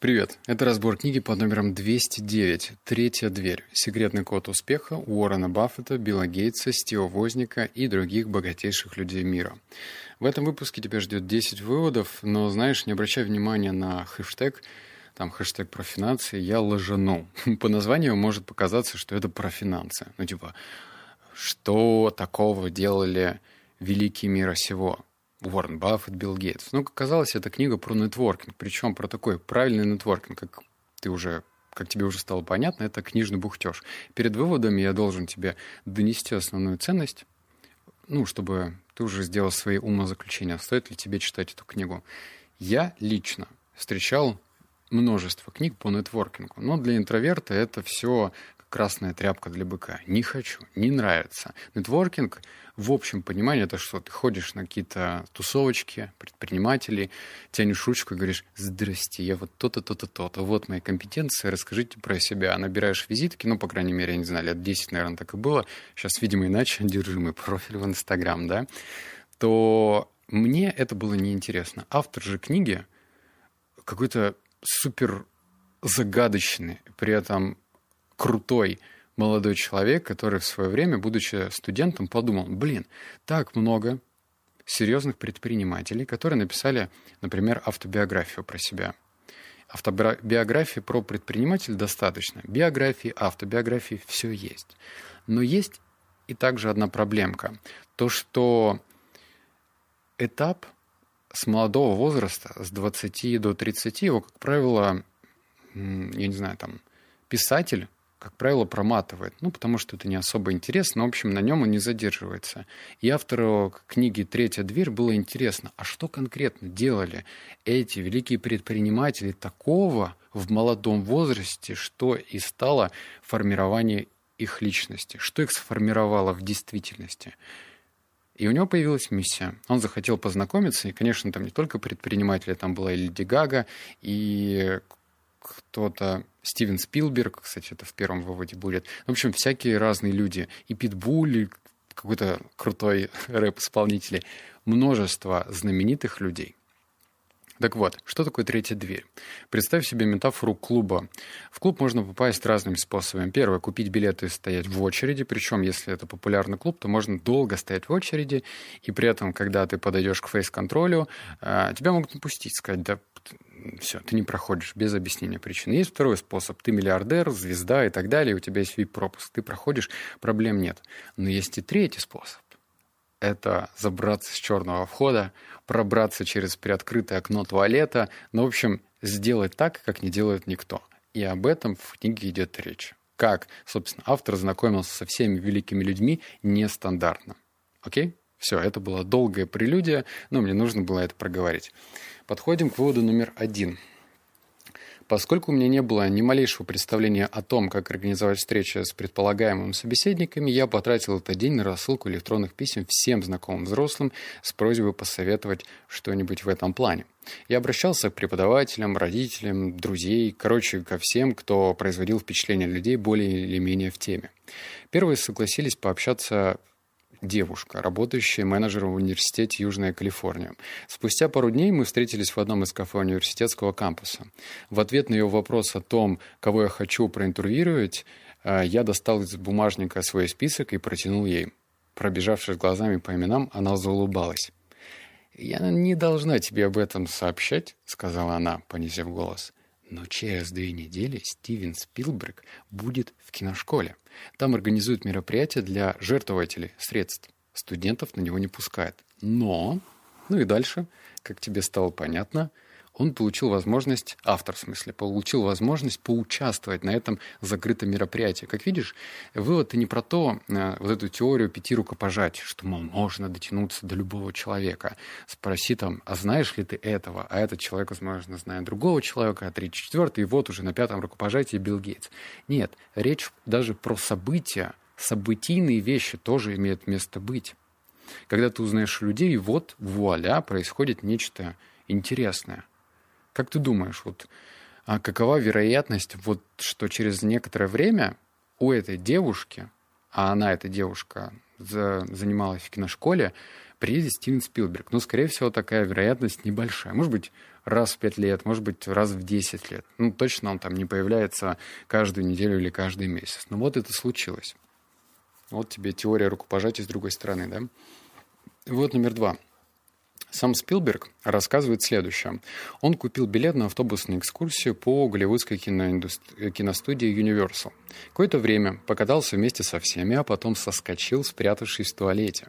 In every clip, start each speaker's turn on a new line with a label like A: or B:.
A: Привет, это разбор книги под номером 209 «Третья дверь. Секретный код успеха» Уоррена Баффета, Билла Гейтса, Стива Возника и других богатейших людей мира. В этом выпуске тебя ждет 10 выводов, но, знаешь, не обращай внимания на хэштег, там хэштег про финансы, я лажану. По названию может показаться, что это про финансы. Ну, типа, что такого делали великие мира сего? Уоррен Баффет, Билл Гейтс. Ну, как оказалось, это книга про нетворкинг, причем про такой правильный нетворкинг, как ты уже как тебе уже стало понятно, это книжный бухтеж. Перед выводами я должен тебе донести основную ценность, ну, чтобы ты уже сделал свои умозаключения, стоит ли тебе читать эту книгу. Я лично встречал множество книг по нетворкингу, но для интроверта это все красная тряпка для быка. Не хочу, не нравится. Нетворкинг в общем понимании это что? Ты ходишь на какие-то тусовочки предпринимателей, тянешь ручку и говоришь, здрасте, я вот то-то, то-то, то-то, вот мои компетенции, расскажите про себя. Набираешь визитки, ну, по крайней мере, я не знаю, лет 10, наверное, так и было. Сейчас, видимо, иначе, держи мой профиль в Инстаграм, да, то мне это было неинтересно. Автор же книги какой-то супер загадочный, при этом крутой молодой человек, который в свое время, будучи студентом, подумал, блин, так много серьезных предпринимателей, которые написали, например, автобиографию про себя. Автобиографии про предпринимателя достаточно. Биографии, автобиографии, все есть. Но есть и также одна проблемка. То, что этап с молодого возраста, с 20 до 30, его, как правило, я не знаю, там, писатель как правило, проматывает. Ну, потому что это не особо интересно. В общем, на нем он не задерживается. И автору книги «Третья дверь» было интересно, а что конкретно делали эти великие предприниматели такого в молодом возрасте, что и стало формирование их личности, что их сформировало в действительности. И у него появилась миссия. Он захотел познакомиться, и, конечно, там не только предприниматели, там была и Леди Гага, и кто-то, Стивен Спилберг, кстати, это в первом выводе будет. В общем, всякие разные люди. И Питбуль, и какой-то крутой рэп-исполнитель. Множество знаменитых людей. Так вот, что такое третья дверь? Представь себе метафору клуба. В клуб можно попасть разными способами. Первое, купить билеты и стоять в очереди. Причем, если это популярный клуб, то можно долго стоять в очереди. И при этом, когда ты подойдешь к фейс-контролю, а, тебя могут напустить, сказать, да все, ты не проходишь без объяснения причин. Есть второй способ. Ты миллиардер, звезда и так далее, у тебя есть VIP-пропуск. Ты проходишь, проблем нет. Но есть и третий способ. Это забраться с черного входа, пробраться через приоткрытое окно туалета. Ну, в общем, сделать так, как не делает никто. И об этом в книге идет речь. Как, собственно, автор знакомился со всеми великими людьми нестандартно. Окей? Все, это была долгая прелюдия, но мне нужно было это проговорить. Подходим к выводу номер один. Поскольку у меня не было ни малейшего представления о том, как организовать встречи с предполагаемыми собеседниками, я потратил этот день на рассылку электронных писем всем знакомым взрослым с просьбой посоветовать что-нибудь в этом плане. Я обращался к преподавателям, родителям, друзей, короче, ко всем, кто производил впечатление людей более или менее в теме. Первые согласились пообщаться девушка, работающая менеджером в университете Южная Калифорния. Спустя пару дней мы встретились в одном из кафе университетского кампуса. В ответ на ее вопрос о том, кого я хочу проинтервьюировать, э, я достал из бумажника свой список и протянул ей. Пробежавшись глазами по именам, она заулыбалась. «Я не должна тебе об этом сообщать», — сказала она, понизив голос. Но через две недели Стивен Спилберг будет в киношколе. Там организуют мероприятия для жертвователей средств. Студентов на него не пускают. Но, ну и дальше, как тебе стало понятно, он получил возможность, автор в смысле, получил возможность поучаствовать на этом закрытом мероприятии. Как видишь, вывод не про то, э, вот эту теорию пяти рукопожатий, что, мол, можно дотянуться до любого человека. Спроси там, а знаешь ли ты этого? А этот человек, возможно, знает другого человека, а третий, четвертый, и вот уже на пятом рукопожатии Билл Гейтс. Нет, речь даже про события, событийные вещи тоже имеют место быть. Когда ты узнаешь людей, вот, вуаля, происходит нечто интересное. Как ты думаешь, вот а какова вероятность, вот, что через некоторое время у этой девушки, а она, эта девушка, за, занималась в киношколе, приедет Стивен Спилберг. Но, скорее всего, такая вероятность небольшая. Может быть, раз в пять лет, может быть, раз в десять лет. Ну, точно он там не появляется каждую неделю или каждый месяц. Но вот это случилось. Вот тебе теория рукопожатия с другой стороны, да? Вот номер два. Сам Спилберг рассказывает следующее. Он купил билет на автобусную экскурсию по голливудской киноиндустри... киностудии Universal. Какое-то время покатался вместе со всеми, а потом соскочил, спрятавшись в туалете.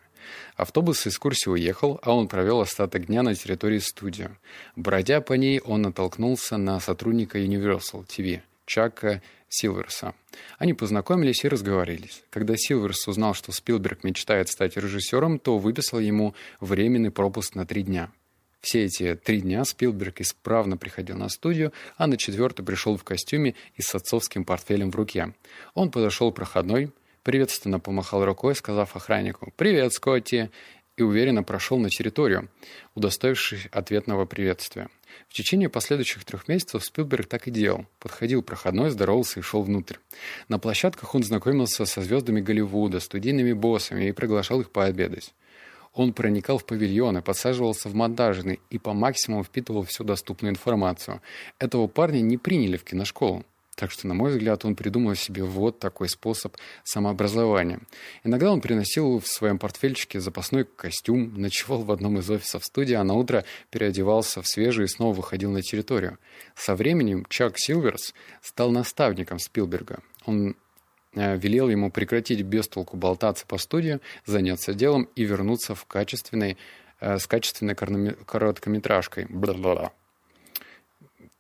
A: Автобус с экскурсии уехал, а он провел остаток дня на территории студии. Бродя по ней, он натолкнулся на сотрудника Universal TV, Чака Силверса. Они познакомились и разговорились. Когда Силверс узнал, что Спилберг мечтает стать режиссером, то выписал ему временный пропуск на три дня. Все эти три дня Спилберг исправно приходил на студию, а на четвертый пришел в костюме и с отцовским портфелем в руке. Он подошел проходной, приветственно помахал рукой, сказав охраннику «Привет, Скотти!» И уверенно прошел на территорию, удостоившись ответного приветствия. В течение последующих трех месяцев Спилберг так и делал. Подходил проходной, здоровался и шел внутрь. На площадках он знакомился со звездами Голливуда, студийными боссами и приглашал их пообедать. Он проникал в павильоны, подсаживался в монтажный и по максимуму впитывал всю доступную информацию. Этого парня не приняли в киношколу. Так что, на мой взгляд, он придумал себе вот такой способ самообразования. Иногда он приносил в своем портфельчике запасной костюм, ночевал в одном из офисов студии, а на утро переодевался в свежий и снова выходил на территорию. Со временем Чак Силверс стал наставником Спилберга. Он э, велел ему прекратить без толку болтаться по студии, заняться делом и вернуться в качественной, э, с качественной короткометражкой. Бла-бла-бла.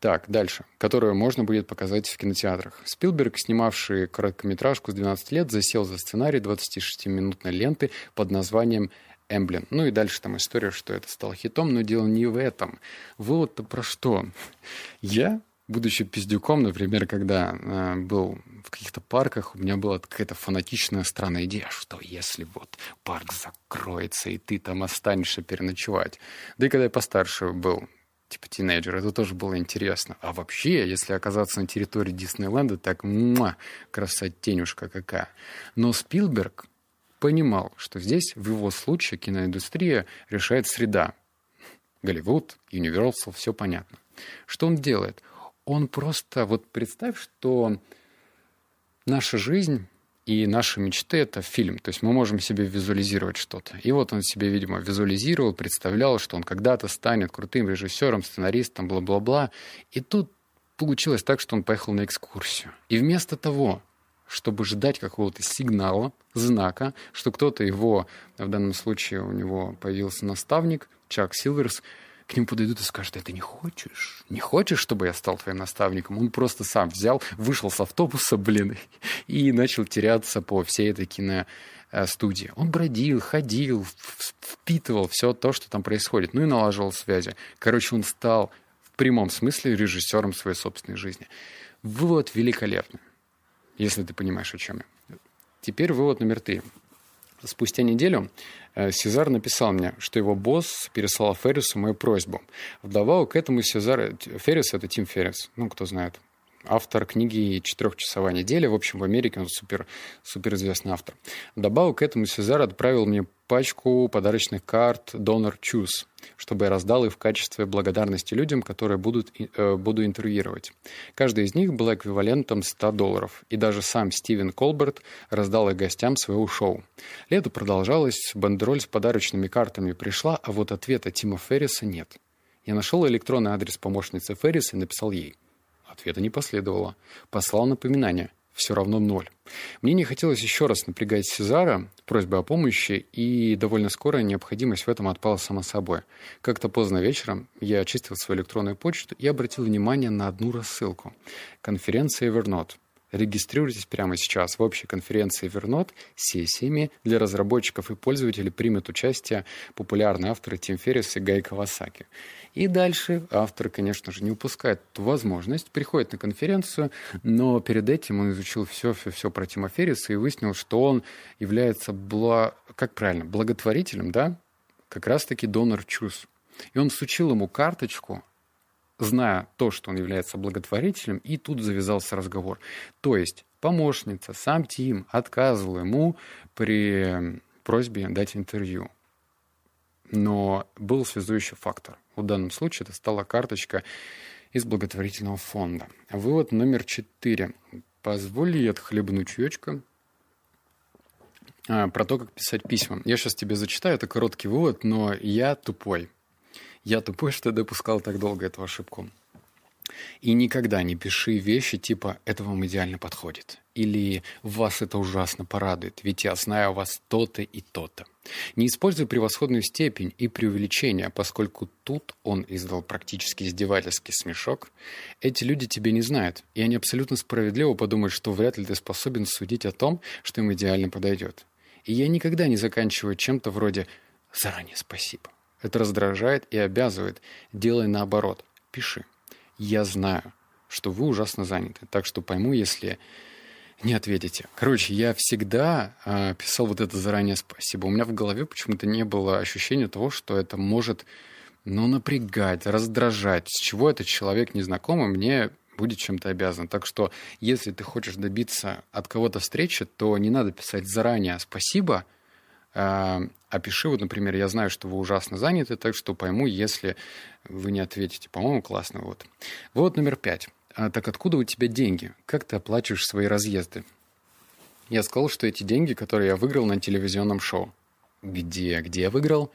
A: Так, дальше. Которую можно будет показать в кинотеатрах. Спилберг, снимавший короткометражку с 12 лет, засел за сценарий 26-минутной ленты под названием Эмблем. Ну и дальше там история, что это стало хитом, но дело не в этом. Вывод-то про что? Я, будучи пиздюком, например, когда э, был в каких-то парках, у меня была какая-то фанатичная странная идея, что если вот парк закроется, и ты там останешься переночевать. Да и когда я постарше был, типа тинейджер. Это тоже было интересно. А вообще, если оказаться на территории Диснейленда, так муа, красотенюшка какая. Но Спилберг понимал, что здесь в его случае киноиндустрия решает среда. Голливуд, Universal, все понятно. Что он делает? Он просто, вот представь, что наша жизнь и наши мечты — это фильм. То есть мы можем себе визуализировать что-то. И вот он себе, видимо, визуализировал, представлял, что он когда-то станет крутым режиссером, сценаристом, бла-бла-бла. И тут получилось так, что он поехал на экскурсию. И вместо того, чтобы ждать какого-то сигнала, знака, что кто-то его, в данном случае у него появился наставник, Чак Силверс, к нему подойдут и скажут, это не хочешь? Не хочешь, чтобы я стал твоим наставником? Он просто сам взял, вышел с автобуса, блин, и начал теряться по всей этой киностудии. Он бродил, ходил, впитывал все то, что там происходит, ну и налаживал связи. Короче, он стал в прямом смысле режиссером своей собственной жизни. Вывод великолепный, если ты понимаешь, о чем я. Теперь вывод номер три. Спустя неделю э, Сезар написал мне, что его босс переслал Феррису мою просьбу. Вдобавок к этому Сезар... Феррис — это Тим Феррис, ну, кто знает автор книги «Четырехчасовая неделя». В общем, в Америке он супер, супер известный автор. Добавок к этому Сезар отправил мне пачку подарочных карт Donor Choose, чтобы я раздал их в качестве благодарности людям, которые будут, э, буду интервьюировать. Каждая из них была эквивалентом 100 долларов, и даже сам Стивен Колберт раздал их гостям своего шоу. Лето продолжалось, бандероль с подарочными картами пришла, а вот ответа Тима Ферриса нет. Я нашел электронный адрес помощницы Ферриса и написал ей – Ответа не последовало. Послал напоминание. Все равно ноль. Мне не хотелось еще раз напрягать Сезара просьбой о помощи, и довольно скоро необходимость в этом отпала само собой. Как-то поздно вечером я очистил свою электронную почту и обратил внимание на одну рассылку. Конференция Evernote. Регистрируйтесь прямо сейчас в общей конференции Evernote с сессиями для разработчиков и пользователей примут участие популярные авторы Тим Феррис и Гай Кавасаки. И дальше автор, конечно же, не упускает эту возможность, приходит на конференцию, но перед этим он изучил все-все-все про Тима Ферриса и выяснил, что он является, бла... как правильно, благотворителем, да, как раз-таки донор ЧУС. И он сучил ему карточку, зная то, что он является благотворителем, и тут завязался разговор. То есть помощница, сам Тим отказывал ему при просьбе дать интервью. Но был связующий фактор – В данном случае это стала карточка из благотворительного фонда. Вывод номер четыре. Позволь ей отхлебнуть чаечка а, про то, как писать письма. Я сейчас тебе зачитаю, это короткий вывод, но я тупой. Я тупой, что допускал так долго эту ошибку. И никогда не пиши вещи типа «это вам идеально подходит» или «вас это ужасно порадует, ведь я знаю о вас то-то и то-то». Не используй превосходную степень и преувеличение, поскольку тут он издал практически издевательский смешок. Эти люди тебя не знают, и они абсолютно справедливо подумают, что вряд ли ты способен судить о том, что им идеально подойдет. И я никогда не заканчиваю чем-то вроде «заранее спасибо». Это раздражает и обязывает. Делай наоборот. Пиши. Я знаю, что вы ужасно заняты, так что пойму, если не ответите. Короче, я всегда э, писал вот это заранее спасибо. У меня в голове почему-то не было ощущения того, что это может ну, напрягать, раздражать, с чего этот человек незнакомый мне будет чем-то обязан. Так что, если ты хочешь добиться от кого-то встречи, то не надо писать заранее спасибо, э, а пиши, вот, например, я знаю, что вы ужасно заняты, так что пойму, если вы не ответите. По-моему, классно. Вот. Вот номер пять. А, так откуда у тебя деньги? Как ты оплачиваешь свои разъезды? Я сказал, что эти деньги, которые я выиграл на телевизионном шоу. Где? Где я выиграл?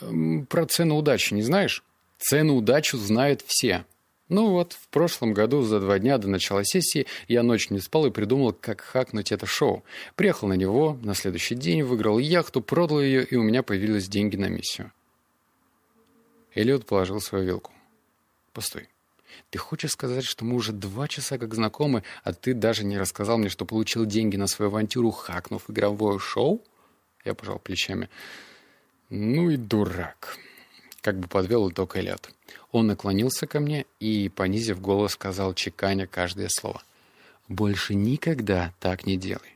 A: Эм, про цену удачи не знаешь? Цену удачи знают все. Ну вот, в прошлом году за два дня до начала сессии я ночь не спал и придумал, как хакнуть это шоу. Приехал на него, на следующий день выиграл яхту, продал ее, и у меня появились деньги на миссию. Эллиот положил свою вилку. Постой. Ты хочешь сказать, что мы уже два часа как знакомы, а ты даже не рассказал мне, что получил деньги на свою авантюру, хакнув игровое шоу? Я пожал плечами. Ну и дурак. Как бы подвел итог Элliot. Он наклонился ко мне и, понизив голос, сказал, чеканя каждое слово. «Больше никогда так не делай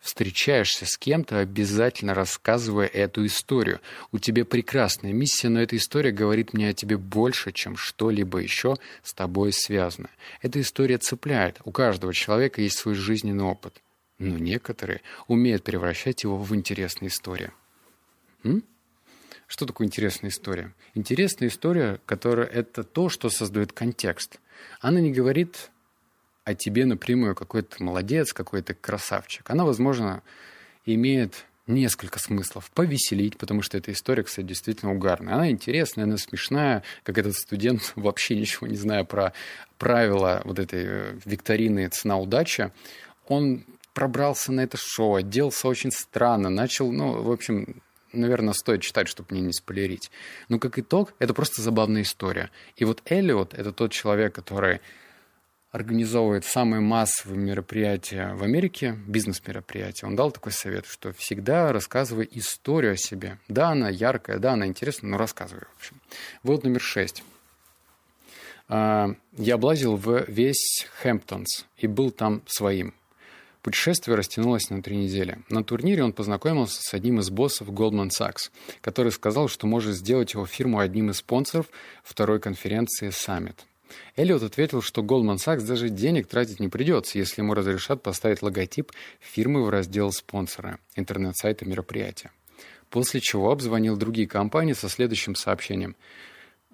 A: встречаешься с кем-то, обязательно рассказывая эту историю. У тебя прекрасная миссия, но эта история говорит мне о тебе больше, чем что-либо еще с тобой связано. Эта история цепляет. У каждого человека есть свой жизненный опыт. Но некоторые умеют превращать его в интересные истории. М? Что такое интересная история? Интересная история, которая это то, что создает контекст. Она не говорит о тебе напрямую какой-то молодец, какой-то красавчик. Она, возможно, имеет несколько смыслов. Повеселить, потому что эта история, кстати, действительно угарная. Она интересная, она смешная, как этот студент, вообще ничего не зная про правила вот этой э, викторины «Цена-удача», он пробрался на это шоу, оделся очень странно, начал, ну, в общем, наверное, стоит читать, чтобы мне не спойлерить. Но как итог, это просто забавная история. И вот Эллиот — это тот человек, который организовывает самые массовые мероприятия в Америке, бизнес-мероприятия, он дал такой совет, что всегда рассказывай историю о себе. Да, она яркая, да, она интересная, но рассказывай, в общем. Вот номер шесть. А, я облазил в весь Хэмптонс и был там своим. Путешествие растянулось на три недели. На турнире он познакомился с одним из боссов Goldman Sachs, который сказал, что может сделать его фирму одним из спонсоров второй конференции Summit. Эллиот ответил, что Goldman Sachs даже денег тратить не придется, если ему разрешат поставить логотип фирмы в раздел спонсора интернет-сайта мероприятия. После чего обзвонил другие компании со следующим сообщением.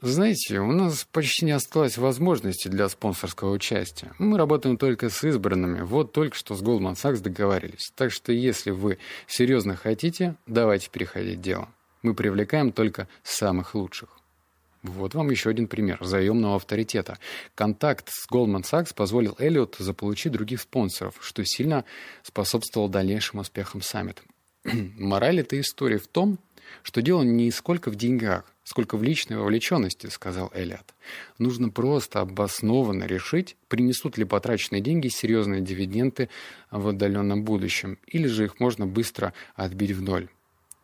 A: Знаете, у нас почти не осталось возможности для спонсорского участия. Мы работаем только с избранными. Вот только что с Goldman Sachs договорились. Так что если вы серьезно хотите, давайте переходить дело. Мы привлекаем только самых лучших. Вот вам еще один пример заемного авторитета. Контакт с Goldman Sachs позволил Эллиоту заполучить других спонсоров, что сильно способствовало дальнейшим успехам саммита. Мораль этой истории в том, что дело не сколько в деньгах, сколько в личной вовлеченности, сказал Эллиот. Нужно просто обоснованно решить, принесут ли потраченные деньги серьезные дивиденды в отдаленном будущем, или же их можно быстро отбить в ноль.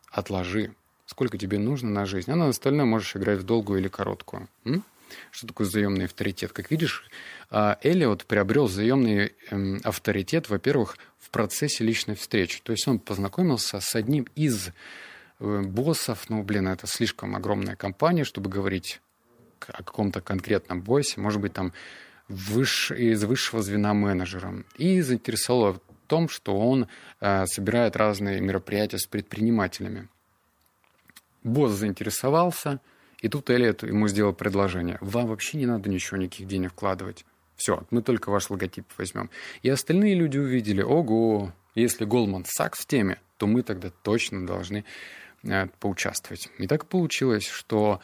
A: Отложи, сколько тебе нужно на жизнь, а на остальное можешь играть в долгую или короткую. М? Что такое заемный авторитет? Как видишь, а, Эллиот приобрел заемный эм, авторитет, во-первых, в процессе личной встречи. То есть он познакомился с одним из боссов, ну, блин, это слишком огромная компания, чтобы говорить о каком-то конкретном боссе, может быть, там выш... из высшего звена менеджером. И заинтересовало в том, что он э, собирает разные мероприятия с предпринимателями. Босс заинтересовался, И тут Элliот ему сделал предложение. Вам вообще не надо ничего, никаких денег вкладывать. Все, мы только ваш логотип возьмем. И остальные люди увидели, ого, если Голман Сакс в теме, то мы тогда точно должны э, поучаствовать. И так получилось, что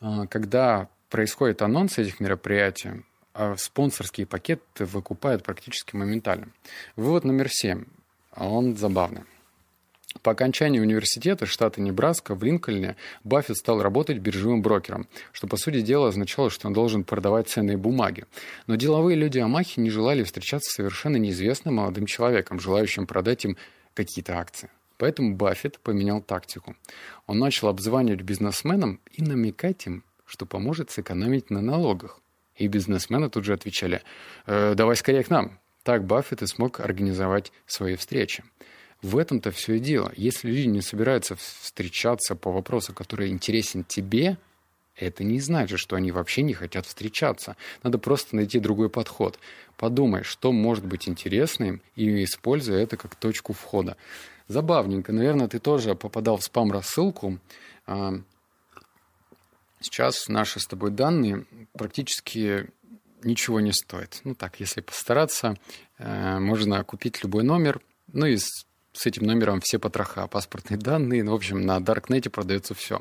A: э, когда происходит анонс этих мероприятий, э, спонсорские пакеты выкупают практически моментально. Вывод номер семь. А он забавный. По окончании университета штата Небраска в Линкольне Баффет стал работать биржевым брокером, что, по сути дела, означало, что он должен продавать ценные бумаги. Но деловые люди Амахи не желали встречаться с совершенно неизвестным молодым человеком, желающим продать им какие-то акции. Поэтому Баффет поменял тактику. Он начал обзванивать бизнесменам и намекать им, что поможет сэкономить на налогах. И бизнесмены тут же отвечали, э, «Давай скорее к нам». Так Баффет и смог организовать свои встречи. В этом-то все и дело. Если люди не собираются встречаться по вопросу, который интересен тебе, это не значит, что они вообще не хотят встречаться. Надо просто найти другой подход. Подумай, что может быть интересным, и используй это как точку входа. Забавненько. Наверное, ты тоже попадал в спам-рассылку. А, сейчас наши с тобой данные практически ничего не стоят. Ну так, если постараться, э, можно купить любой номер, ну и с этим номером все потроха, паспортные данные, ну, в общем, на Даркнете продается все.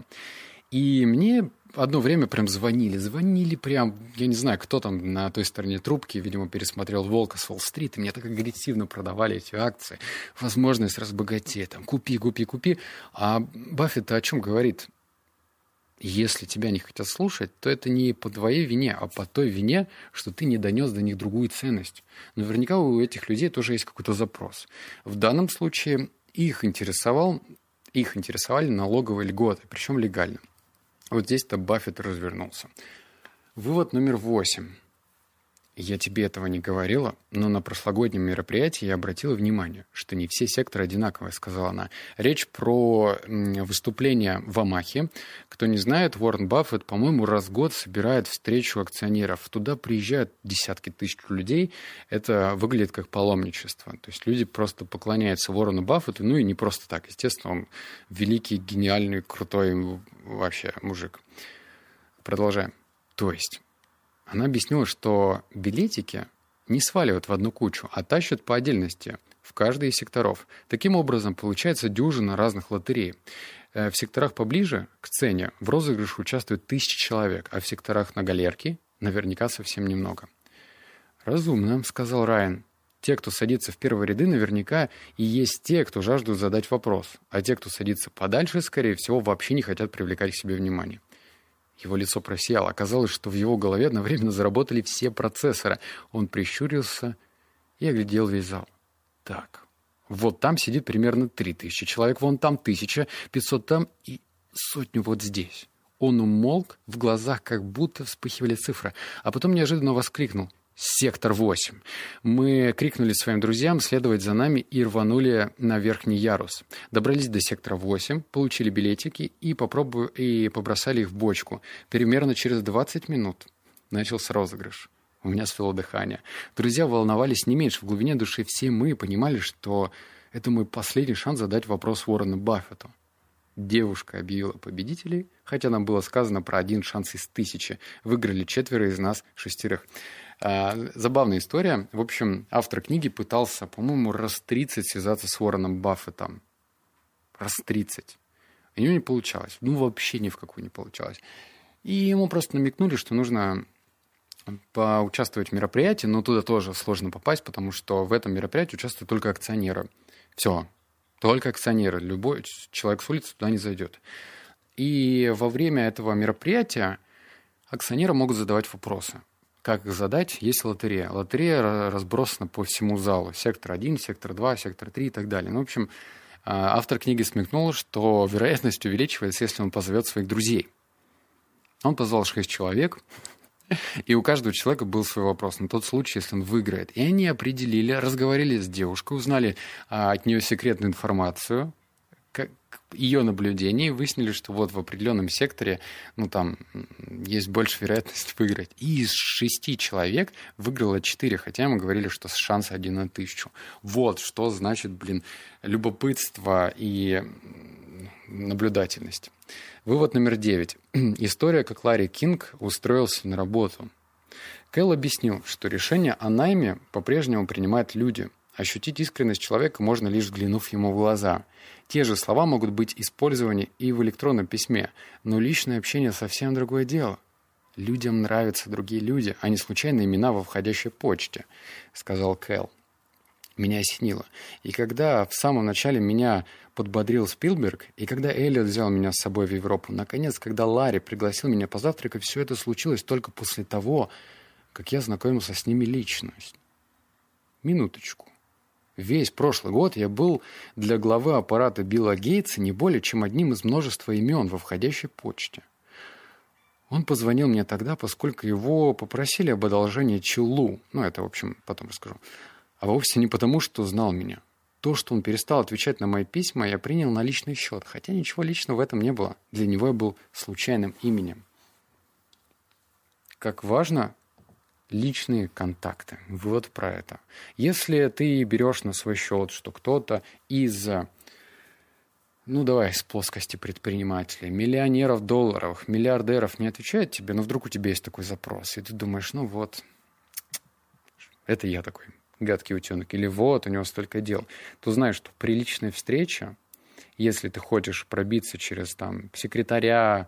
A: И мне одно время прям звонили, звонили прям, я не знаю, кто там на той стороне трубки, видимо, пересмотрел «Волка» с Уолл-стрит, и мне так агрессивно продавали эти акции, возможность разбогатеть, там, купи, купи, купи. А Баффет о чем говорит? Если тебя не хотят слушать, то это не по твоей вине, а по той вине, что ты не донес до них другую ценность. Наверняка у этих людей тоже есть какой-то запрос. В данном случае их интересовал, их интересовали налоговые льготы, причем легально. Вот здесь-то Баффет развернулся. Вывод номер восемь. Я тебе этого не говорила, но на прошлогоднем мероприятии я обратила внимание, что не все секторы одинаковые, сказала она. Речь про выступление в Амахе. Кто не знает, Уоррен Баффет, по-моему, раз в год собирает встречу акционеров. Туда приезжают десятки тысяч людей. Это выглядит как паломничество. То есть люди просто поклоняются Уоррену Баффету, ну и не просто так. Естественно, он великий, гениальный, крутой вообще мужик. Продолжаем. То есть она объяснила, что билетики не сваливают в одну кучу, а тащат по отдельности в каждый из секторов. Таким образом, получается дюжина разных лотерей. Э, в секторах поближе к сцене в розыгрыше участвуют тысячи человек, а в секторах на галерке наверняка совсем немного. «Разумно», — сказал Райан. «Те, кто садится в первые ряды, наверняка и есть те, кто жаждут задать вопрос, а те, кто садится подальше, скорее всего, вообще не хотят привлекать к себе внимание». Его лицо просияло. Оказалось, что в его голове одновременно заработали все процессоры. Он прищурился и оглядел весь зал. Так, вот там сидит примерно три тысячи человек, вон там тысяча, пятьсот там и сотню вот здесь. Он умолк, в глазах как будто вспыхивали цифры, а потом неожиданно воскликнул — «Сектор 8». Мы крикнули своим друзьям следовать за нами и рванули на верхний ярус. Добрались до сектора 8, получили билетики и, попробую, и побросали их в бочку. Примерно через 20 минут начался розыгрыш. У меня свело дыхание. Друзья волновались не меньше. В глубине души все мы понимали, что это мой последний шанс задать вопрос Уоррену Баффету. Девушка объявила победителей, хотя нам было сказано про один шанс из тысячи. Выиграли четверо из нас шестерых. А, забавная история. В общем, автор книги пытался, по-моему, раз 30 связаться с Уорреном Баффетом. Раз 30. У него не получалось. Ну, вообще ни в какую не получалось. И ему просто намекнули, что нужно поучаствовать в мероприятии, но туда тоже сложно попасть, потому что в этом мероприятии участвуют только акционеры. Все, только акционеры. Любой человек с улицы туда не зайдет. И во время этого мероприятия акционеры могут задавать вопросы. Как их задать? Есть лотерея. Лотерея разбросана по всему залу. Сектор 1, сектор 2, сектор 3 и так далее. Ну, в общем, а, автор книги смекнул, что вероятность увеличивается, если он позовет своих друзей. Он позвал 6 человек, и у каждого человека был свой вопрос на тот случай, если он выиграет. И они определили, разговаривали с девушкой, узнали а, от нее секретную информацию, ее наблюдений выяснили, что вот в определенном секторе, ну там есть больше вероятность выиграть. И из шести человек выиграло четыре, хотя мы говорили, что шанс один на тысячу. Вот что значит, блин, любопытство и наблюдательность. Вывод номер девять. История, как Ларри Кинг устроился на работу. Кэл объяснил, что решение о найме по-прежнему принимают люди. Ощутить искренность человека можно лишь взглянув ему в глаза. Те же слова могут быть использованы и в электронном письме, но личное общение совсем другое дело. «Людям нравятся другие люди, а не случайные имена во входящей почте», — сказал Кэл. Меня осенило. И когда в самом начале меня подбодрил Спилберг, и когда Эллиот взял меня с собой в Европу, наконец, когда Ларри пригласил меня позавтракать, все это случилось только после того, как я знакомился с ними лично. Минуточку. Весь прошлый год я был для главы аппарата Билла Гейтса не более чем одним из множества имен во входящей почте. Он позвонил мне тогда, поскольку его попросили об одолжении челу. Ну, это, в общем, потом расскажу. А вовсе не потому, что знал меня. То, что он перестал отвечать на мои письма, я принял на личный счет. Хотя ничего личного в этом не было. Для него я был случайным именем. Как важно личные контакты. Вот про это. Если ты берешь на свой счет, что кто-то из ну давай с плоскости предпринимателей, миллионеров долларов, миллиардеров не отвечает тебе, но вдруг у тебя есть такой запрос, и ты думаешь, ну вот, это я такой гадкий утенок, или вот, у него столько дел, то знаешь, что приличная встреча, если ты хочешь пробиться через там секретаря,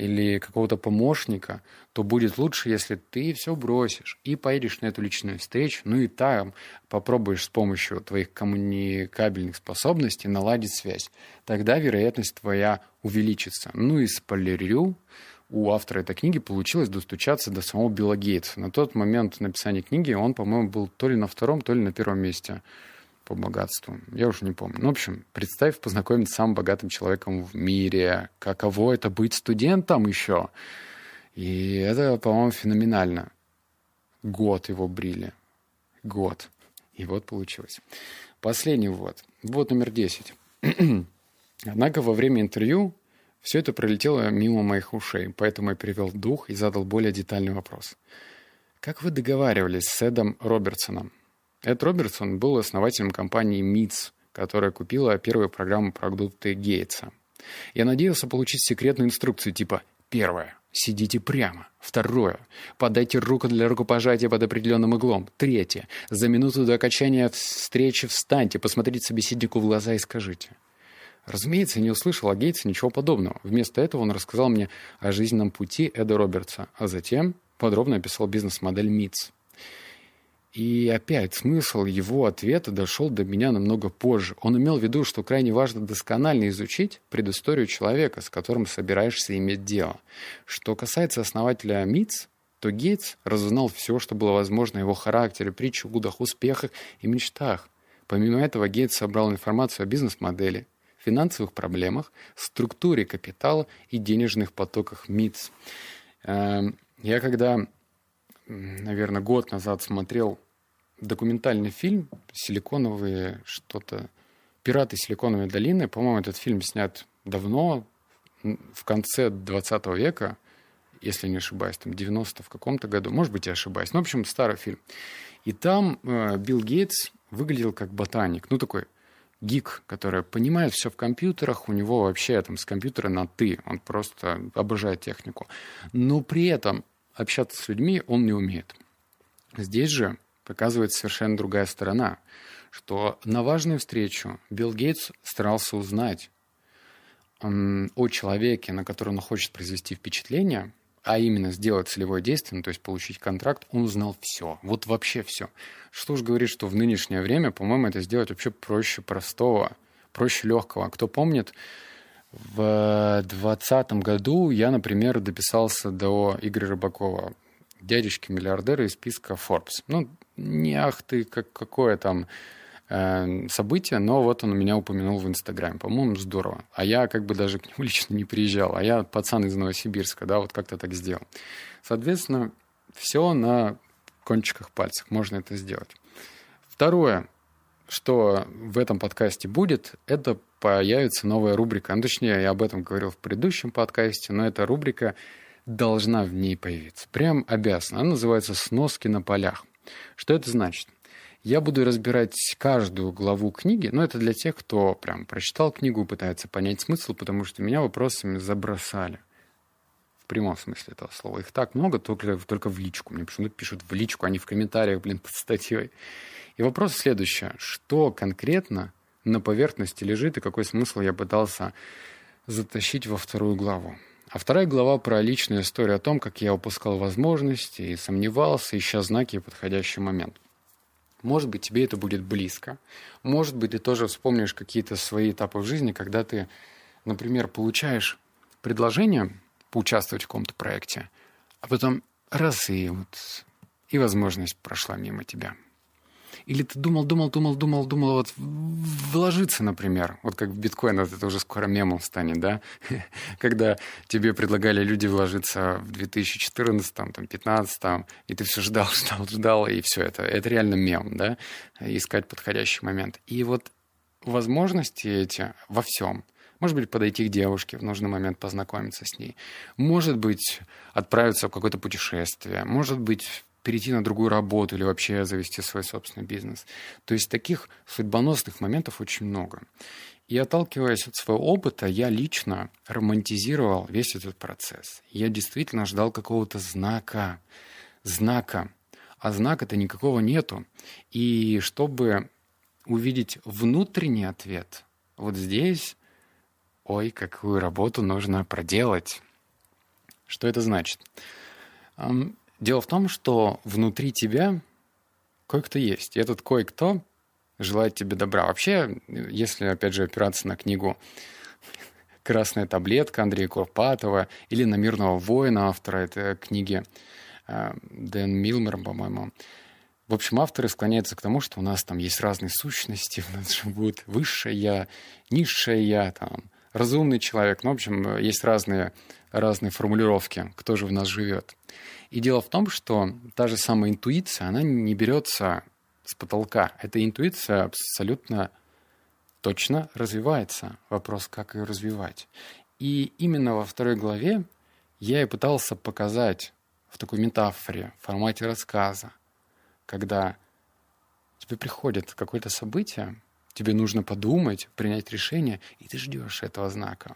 A: или какого-то помощника, то будет лучше, если ты все бросишь и поедешь на эту личную встречу, ну и там попробуешь с помощью твоих коммуникабельных способностей наладить связь. Тогда вероятность твоя увеличится. Ну и спойлерю, у автора этой книги получилось достучаться до самого Билла Гейтса. На тот момент написания книги он, по-моему, был то ли на втором, то ли на первом месте по богатству. Я уже не помню. Ну, в общем, представь познакомиться с самым богатым человеком в мире. Каково это быть студентом еще? И это, по-моему, феноменально. Год его брили. Год. И вот получилось. Последний ввод. Вот номер 10. Однако во время интервью все это пролетело мимо моих ушей, поэтому я перевел дух и задал более детальный вопрос. Как вы договаривались с Эдом Робертсоном? Эд Робертсон был основателем компании МИЦ, которая купила первую программу продукты Гейтса. Я надеялся получить секретную инструкцию типа «Первое. Сидите прямо. Второе. Подайте руку для рукопожатия под определенным углом. Третье. За минуту до окончания встречи встаньте, посмотрите собеседнику в глаза и скажите». Разумеется, я не услышал о Гейтсе ничего подобного. Вместо этого он рассказал мне о жизненном пути Эда Робертса, а затем подробно описал бизнес-модель МИЦ. И опять смысл его ответа дошел до меня намного позже. Он имел в виду, что крайне важно досконально изучить предысторию человека, с которым собираешься иметь дело. Что касается основателя МИЦ, то Гейтс разузнал все, что было возможно о его характере, причудах, успехах и мечтах. Помимо этого, Гейтс собрал информацию о бизнес-модели, финансовых проблемах, структуре капитала и денежных потоках МИЦ. Эм, я когда наверное, год назад смотрел документальный фильм «Силиконовые что-то...» «Пираты Силиконовой долины». По-моему, этот фильм снят давно, в конце 20 века, если не ошибаюсь, там 90 в каком-то году. Может быть, я ошибаюсь. Ну, в общем, старый фильм. И там э, Билл Гейтс выглядел как ботаник. Ну, такой гик, который понимает все в компьютерах, у него вообще там с компьютера на «ты», он просто обожает технику. Но при этом общаться с людьми он не умеет. Здесь же показывает совершенно другая сторона, что на важную встречу Билл Гейтс старался узнать о человеке, на которого он хочет произвести впечатление, а именно сделать целевое действие, ну, то есть получить контракт, он узнал все. Вот вообще все. Что уж говорить, что в нынешнее время, по-моему, это сделать вообще проще простого, проще легкого. Кто помнит, в 2020 году я, например, дописался до Игоря Рыбакова, дядечки-миллиардера из списка Forbes. Ну, не ах ты, как, какое там э, событие, но вот он меня упомянул в Инстаграме. По-моему, здорово. А я как бы даже к нему лично не приезжал. А я пацан из Новосибирска, да, вот как-то так сделал. Соответственно, все на кончиках пальцев можно это сделать. Второе, что в этом подкасте будет, это появится новая рубрика. Ну, точнее, я об этом говорил в предыдущем подкасте, но эта рубрика должна в ней появиться. Прям обязана. Она называется «Сноски на полях». Что это значит? Я буду разбирать каждую главу книги, но это для тех, кто прям прочитал книгу, пытается понять смысл, потому что меня вопросами забросали. В прямом смысле этого слова. Их так много, только, только в личку. Мне почему-то пишут в личку, а не в комментариях, блин, под статьей. И вопрос следующий. Что конкретно на поверхности лежит и какой смысл я пытался затащить во вторую главу? А вторая глава про личную историю о том, как я упускал возможности и сомневался, ища знаки и подходящий момент. Может быть, тебе это будет близко. Может быть, ты тоже вспомнишь какие-то свои этапы в жизни, когда ты, например, получаешь предложение поучаствовать в каком-то проекте, а потом раз и вот и возможность прошла мимо тебя. Или ты думал, думал, думал, думал, думал, вот вложиться, например, вот как в биткоин, вот это уже скоро мемом станет, да, когда тебе предлагали люди вложиться в 2014, там, 2015, и ты все ждал, ждал, ждал, и все это, это реально мем, да, искать подходящий момент. И вот возможности эти во всем. Может быть, подойти к девушке в нужный момент, познакомиться с ней. Может быть, отправиться в какое-то путешествие. Может быть, перейти на другую работу или вообще завести свой собственный бизнес. То есть таких судьбоносных моментов очень много. И отталкиваясь от своего опыта, я лично романтизировал весь этот процесс. Я действительно ждал какого-то знака, знака, а знака-то никакого нету. И чтобы увидеть внутренний ответ, вот здесь, ой, какую работу нужно проделать. Что это значит? Дело в том, что внутри тебя кое-кто есть. И этот кое-кто желает тебе добра. Вообще, если, опять же, опираться на книгу «Красная таблетка» Андрея Курпатова или на «Мирного воина» автора этой книги э, Дэн Милмер, по-моему, в общем, авторы склоняются к тому, что у нас там есть разные сущности, у нас живут высшее я, низшее я, там, разумный человек. Ну, в общем, есть разные, разные формулировки, кто же в нас живет. И дело в том, что та же самая интуиция, она не берется с потолка. Эта интуиция абсолютно точно развивается. Вопрос, как ее развивать. И именно во второй главе я и пытался показать в такой метафоре, в формате рассказа, когда тебе приходит какое-то событие, тебе нужно подумать, принять решение, и ты ждешь этого знака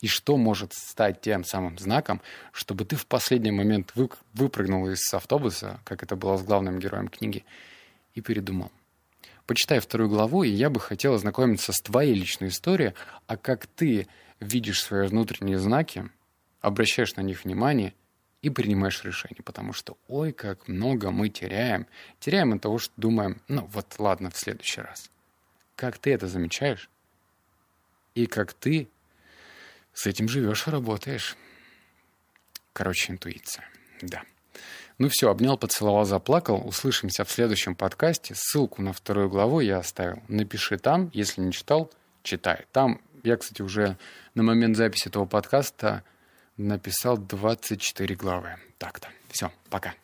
A: и что может стать тем самым знаком, чтобы ты в последний момент вы, выпрыгнул из автобуса, как это было с главным героем книги, и передумал. Почитай вторую главу, и я бы хотел ознакомиться с твоей личной историей, а как ты видишь свои внутренние знаки, обращаешь на них внимание и принимаешь решение, потому что ой, как много мы теряем. Теряем от того, что думаем, ну вот ладно, в следующий раз. Как ты это замечаешь? И как ты с этим живешь и работаешь. Короче, интуиция. Да. Ну все, обнял, поцеловал, заплакал. Услышимся в следующем подкасте. Ссылку на вторую главу я оставил. Напиши там, если не читал, читай. Там я, кстати, уже на момент записи этого подкаста написал 24 главы. Так-то. Все, пока.